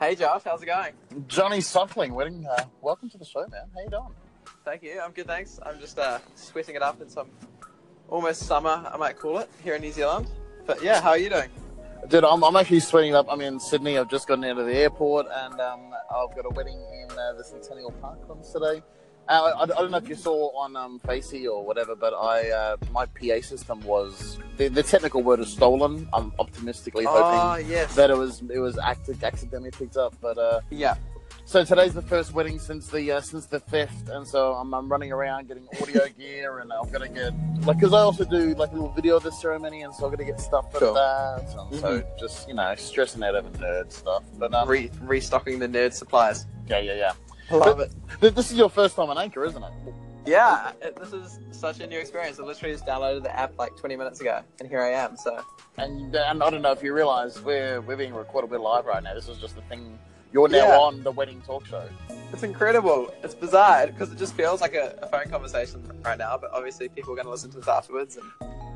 Hey Josh, how's it going? Johnny Suckling, wedding. Uh, welcome to the show, man. How you doing? Thank you. I'm good, thanks. I'm just uh, sweating it up in some almost summer, I might call it, here in New Zealand. But yeah, how are you doing? Dude, I'm, I'm actually sweating it up. I'm in Sydney. I've just gotten out of the airport, and um, I've got a wedding in uh, the Centennial Park on today. Uh, I, I, don't know if you saw on um, Facey or whatever, but I uh, my PA system was the, the technical word is stolen. I'm optimistically hoping Oh yes. that it was it was act- accidentally picked up, but uh, yeah. So today's the first wedding since the uh, since the theft, and so I'm, I'm running around getting audio gear, and I'm gonna get like because I also do like a little video of the ceremony, and so I'm gonna get stuff for Cool. that. And So just you know stressing out over nerd stuff, but um, Re- restocking the nerd supplies. yeah, yeah, yeah. Love it. This is your first time on Anchor, isn't it? Yeah, it, this is such a new experience. I literally just downloaded the app like 20 minutes ago, and here I am. So And and I don't know if you realise we're we're being recorded. We're live right now. This is just the thing. You're now Yeah. on the wedding talk show. it's incredible. It's bizarre because it just feels like a, a phone conversation right now, but obviously people are going to listen to this afterwards, and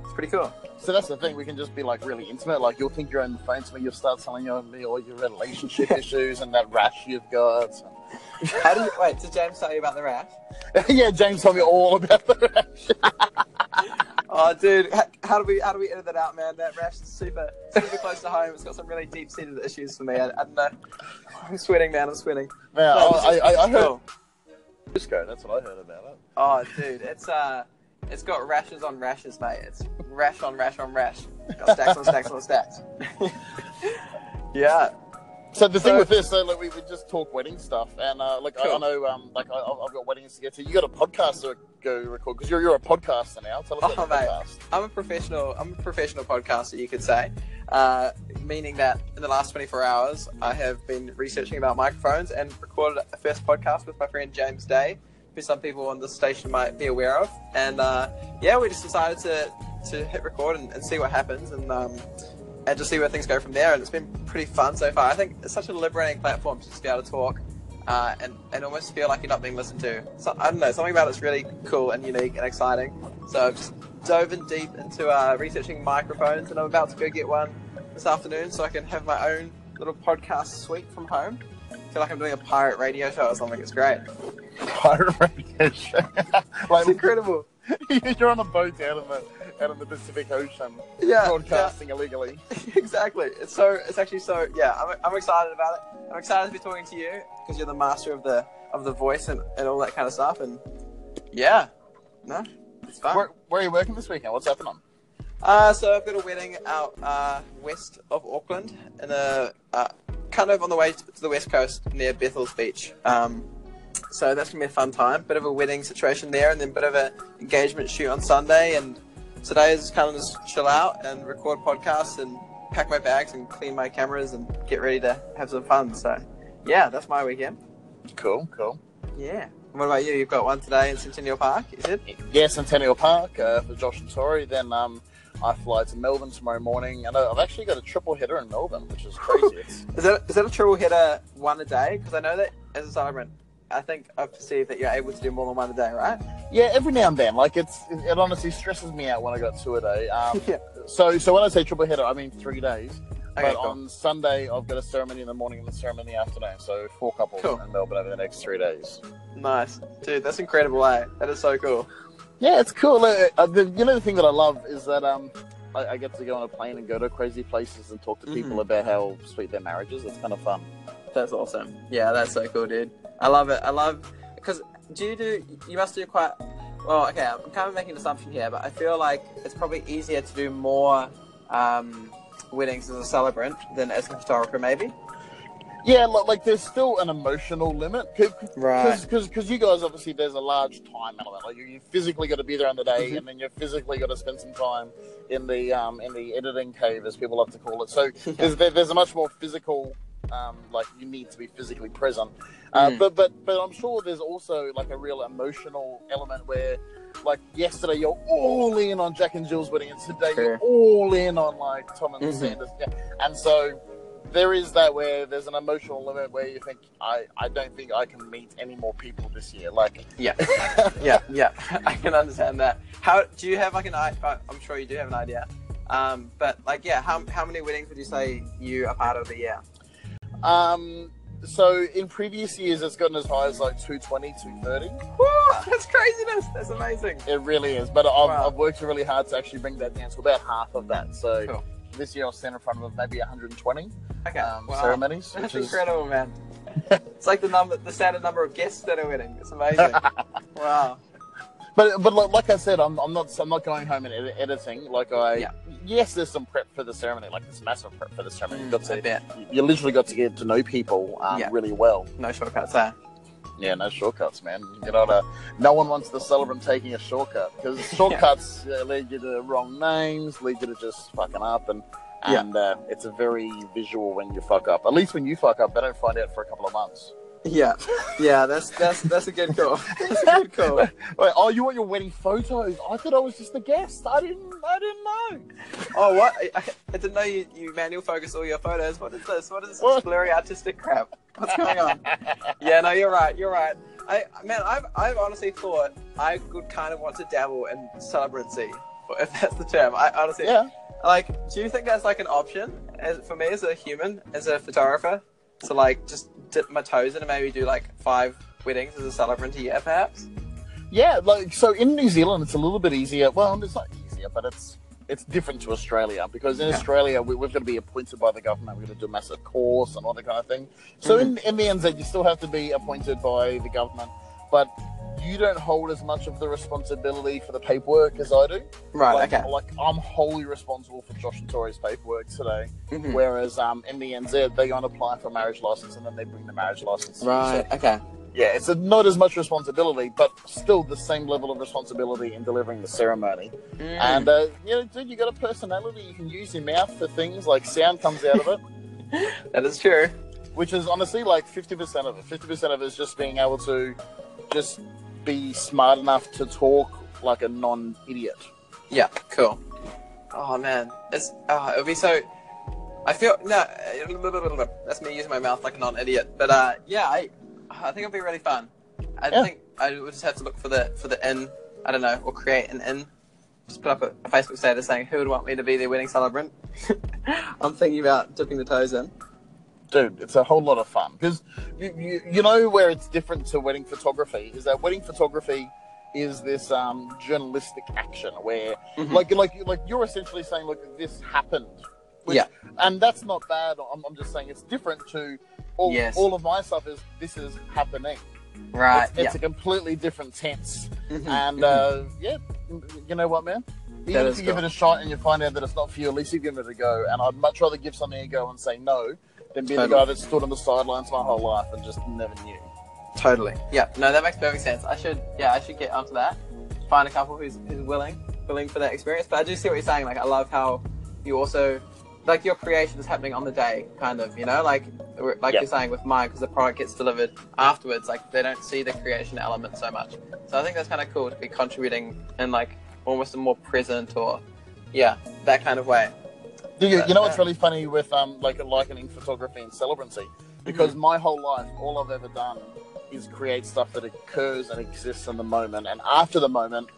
it's pretty cool. So that's the thing. We can just be like really intimate. Like you'll think you're on the phone to me. You'll start telling me all your relationship issues and that rash you've got. How do you wait? Did James tell you about the rash? yeah, James told me all about the rash. Oh, dude, how, how do we how do we edit that out, man? That rash is super super close to home. It's got some really deep seated issues for me. I, I don't know. I'm sweating, man. I'm sweating. Man, No, I, this I, I heard cool. Disco. That's what I heard about it. Oh, dude, it's uh, it's got rashes on rashes, mate. It's rash on rash on rash. Got stacks on stacks on stacks. yeah. So the thing with this, so like we, we just talk wedding stuff, and uh, like I, I know, um, like I, I've got weddings to get to. You got a podcast to go record because you're you're a podcaster now. Tell us Oh, about mate. podcast. I'm a professional. I'm a professional podcaster, you could say. Uh, meaning that in the last 24 hours, I have been researching about microphones and recorded a first podcast with my friend James Day, who some people on this station might be aware of. And uh, yeah, we just decided to to hit record and, and see what happens, and um, and just see where things go from there. And it's been pretty fun so far. I think it's such a liberating platform to just be able to talk. Uh, and, and almost feel like you're not being listened to. So I don't know, something about it's really cool and unique and exciting. So I've just dove in deep into uh, researching microphones, and I'm about to go get one this afternoon so I can have my own little podcast suite from home. I feel like I'm doing a pirate radio show or something. It's great. Pirate radio show. like It's incredible. you're on a boat out in the out in the Pacific Ocean, Yeah, broadcasting illegally. exactly. It's so. It's actually so. Yeah, I'm, I'm excited about it. I'm excited to be talking to you because you're the master of the of the voice and, and all that kind of stuff. And yeah, no, it's fun. Where, where are you working this weekend? What's happening? Uh, so I've got a wedding out uh, west of Auckland, in a uh, kind of on the way to the west coast near Bethells Beach. Um, so that's gonna be a fun time. Bit of a wedding situation there, and then bit of a engagement shoot on Sunday. And today is kind of just chill out and record podcasts and pack my bags and clean my cameras and get ready to have some fun. So yeah, that's my weekend. Cool, cool. Yeah. What about you? You've got one today in Centennial Park, is it? Yeah, Centennial Park uh, for Josh and Tori. Then um, I fly to Melbourne tomorrow morning, and I- I've actually got a triple header in Melbourne, which is crazy. Is that is that a triple header one a day? Because I know that as a celebrant, I think I've perceived that you're able to do more than one a day, right? yeah, every now and then, like it's it honestly stresses me out when I got two a day. Um, yeah. so so when I say triple header, I mean three days. Okay, but cool. on Sunday, I've got a ceremony in the morning and a ceremony in the afternoon. So four couples Cool. in Melbourne over the next three days. Nice, dude. That's incredible, eh? That is so cool. Yeah, it's cool. Uh, the, you know, the thing that I love is that um, I, I get to go on a plane and go to crazy places and talk to people Mhm. about how sweet their marriage is. It's kind of fun. That's awesome. Yeah, that's so cool, dude. I love it. I love because do you do? You must do quite. Well, okay. I'm kind of making an assumption here, but I feel like it's probably easier to do more um, weddings as a celebrant than as a photographer, maybe. Yeah, like, there's still an emotional limit Right. because you guys obviously there's a large time element. Like you, you physically got to be there on the day, Mhm. and then you physically got to spend some time in the um in the editing cave, as people love to call it. So there's there, there's a much more physical um like you need to be physically present. Uh, Mm. But but but I'm sure there's also like a real emotional element where. Like yesterday, you're all in on Jack and Jill's wedding, and today you're all in on like Tom and Mhm. Sanders. Yeah. And so there is that where there's an emotional limit where you think I, I don't think I can meet any more people this year. Like Yeah. yeah, yeah, I can understand that. How do you have like an idea? I'm sure you do have an idea. Um, but like, yeah, how, how many weddings would you say you are part of a year? Um, so in previous years, it's gotten as high as like 220, 230. Woo, that's craziness. That's amazing. It really is. But I've, Wow. I've worked really hard to actually bring that down to about half of that. So Cool. this year I'll stand in front of maybe 120 Okay. um, wow. ceremonies, That's is incredible, man. it's like the number, the standard number of guests at a wedding. It's amazing. wow. But but like, I said, I'm, I'm not I'm not going home and edi- editing. Like I Yeah. yes, there's some prep for the ceremony. Like there's massive prep for the ceremony. You've got Mm, to you literally got to get to know people um, Yeah. really well. No shortcuts there. Yeah, no shortcuts, man. You know, uh, no one wants the celebrant taking a shortcut because shortcuts uh, lead you to wrong names, lead you to just fucking up, and Yeah. and uh, it's a very visual when you fuck up. At least when you fuck up, they don't find out for a couple of months. Yeah. Yeah. That's that's that's a good call. That's a good call. Wait, oh, you want your wedding photos? I thought I was just a guest. I didn't. I didn't know. Oh, what? I, I, didn't know you, you manual focus all your photos. What is this? What is this What? blurry artistic crap? What's going on? yeah, no, you're right. You're right. I man, I've I've honestly thought I would kind of want to dabble in celebrancy, if that's the term. I honestly yeah. like. Do you think that's like an option as, for me as a human, as a photographer? To like just dip my toes in and maybe do like five weddings as a celebrant a year, perhaps. Yeah, like so in New Zealand, it's a little bit easier. Well, it's not easier, but it's it's different to Australia because in Yeah. Australia we, we've got to be appointed by the government. We've got to do a massive course and all that kind of thing. So in, mm-hmm. in the NZ, you still have to be appointed by the government, but you don't hold as much of the responsibility for the paperwork as I do. Right. like, okay. like I'm wholly responsible for Josh and Tori's paperwork today, Mhm. whereas um, in the NZ they go and apply for marriage license and then they bring the marriage license. to you. So- Right. Okay. yeah, it's a, not as much responsibility, but still the same level of responsibility in delivering the ceremony. Mm. And uh, you know, dude, you got a personality. You can use your mouth for things like sound comes out of it, that is true. which is honestly like fifty percent of it. Fifty percent of it is just being able to just be smart enough to talk like a non-idiot. Yeah, cool. Oh man, it's uh, it'll be so. I feel no. That's me using my mouth like a non-idiot. But uh, yeah, I I think it'll be really fun. I Yeah. think I would just have to look for the for the in. I don't know, or create an in. Just put up a, a Facebook status saying who would want me to be their wedding celebrant. I'm thinking about dipping the toes in. Dude, it's a whole lot of fun because you, you, you know where it's different to wedding photography is that wedding photography is this um, journalistic action where Mhm. like like like you're essentially saying look this happened Which- Yeah. and that's not bad I'm, I'm just saying it's different to all, Yes. all of my stuff is this is happening Right. it's, it's a completely different tense yeah. Mhm, and mhm. uh, yeah you know what man even if you give it a shot and you find out that it's not for you at least you give it a go and I'd much rather give something a go and say no than be the guy that stood on the sidelines my whole life and just never knew Totally. Yeah. No, that makes perfect sense. I should. Yeah, I should get onto that. Find a couple who's who's willing, willing for that experience. But I do see what you're saying. Like, I love how you also, like, your creation is happening on the day, kind of. You know, like, like Yeah. you're saying with mine, because the product gets delivered afterwards. Like, they don't see the creation element so much. So I think that's kind of cool to be contributing in like almost a more present or, yeah, that kind of way. Do you, you know what's really funny with um like likening photography and celebrancy? Because Mm-hmm. my whole life, all I've ever done is create stuff that occurs and exists in the moment, and after the moment,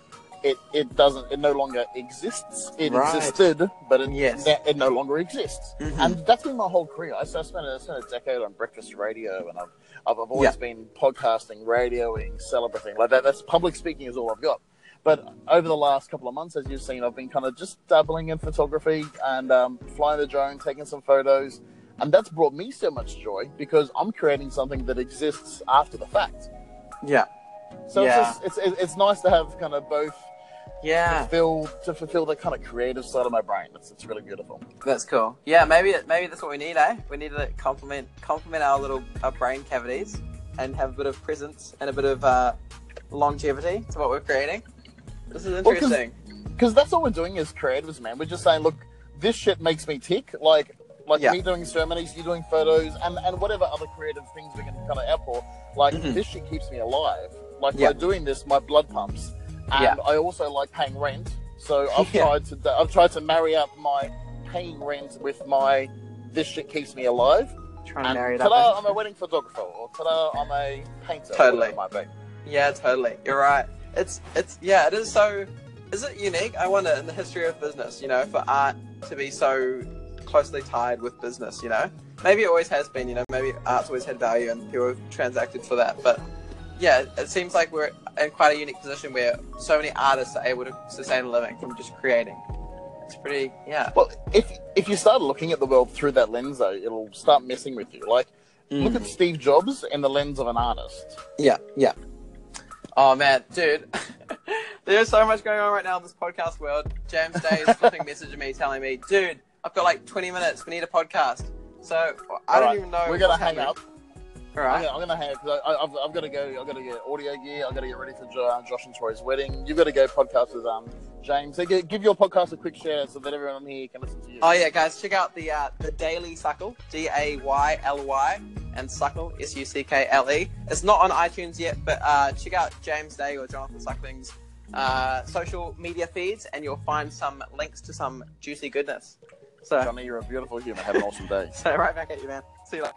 it, it doesn't it no longer exists. It Right. existed, but it, Yes. it no longer exists. Mhm. And that's been my whole career. I, so I spent, a, I spent a decade on breakfast radio, and I've I've, I've always Yeah. been podcasting, radioing, celebrating. Like that. That's public speaking is all I've got. But over the last couple of months, as you've seen, I've been kind of just dabbling in photography and um, flying the drone, taking some photos, and that's brought me so much joy because I'm creating something that exists after the fact. Yeah. So Yeah. it's, just, it's it's nice to have kind of both Yeah. fulfill to fulfill the kind of creative side of my brain. It's, it's really beautiful. That's cool. Yeah, maybe maybe that's what we need, eh? We need to complement complement our little our brain cavities and have a bit of presence and a bit of uh, longevity to what we're creating. This is interesting. because that's all we're doing as creatives, man. We're just saying, look, this shit makes me tick. Like, like Yeah. me doing ceremonies, you doing photos, and and whatever other creative things we can kind of output. Like, Mhm. this shit keeps me alive. Like Yeah. by doing this, my blood pumps, and Yeah. I also like paying rent. So I've Yeah. tried to I've tried to marry up my paying rent with my this shit keeps me alive. Trying to marry it up. ta-da, eh? I'm a wedding photographer, or ta-da, I'm a painter. Totally. whatever it might be. Yeah, totally. You're right. It's it's yeah, it is so is it unique? I wonder in the history of business, you know, for art to be so closely tied with business, you know? maybe it always has been. You know, maybe art's always had value and people have transacted for that. But yeah, it seems like we're in quite a unique position where so many artists are able to sustain a living from just creating. It's pretty, yeah. Well, if if you start looking at the world through that lens, though, it'll start messing with you. Like, look Mm. at Steve Jobs in the lens of an artist. Yeah, yeah. Oh man, dude, there's so much going on right now in this podcast world. James Day is flipping messaging me, telling me, "Dude, I've got like 20 minutes. We need a podcast." So I don't Alright, even know. We're gonna hang happening. up. All I'm gonna, I'm gonna hang up because I've, I've got to go. I've got to get audio gear. I've got to get ready for Jo- Josh and Troy's wedding. You've got to go podcast with um James. So give, give your podcast a quick share so that everyone here can listen to you. Oh yeah, guys, check out the uh, the Dayly Suckle, D A Y L Y, and Suckle, S U C K L E. It's not on iTunes yet, but uh, check out James Day or Jonathan Suckling's uh, social media feeds, and you'll find some links to some juicy goodness. So, Johnny, you're a beautiful human. Have an awesome day. so right back at you, man. See you later.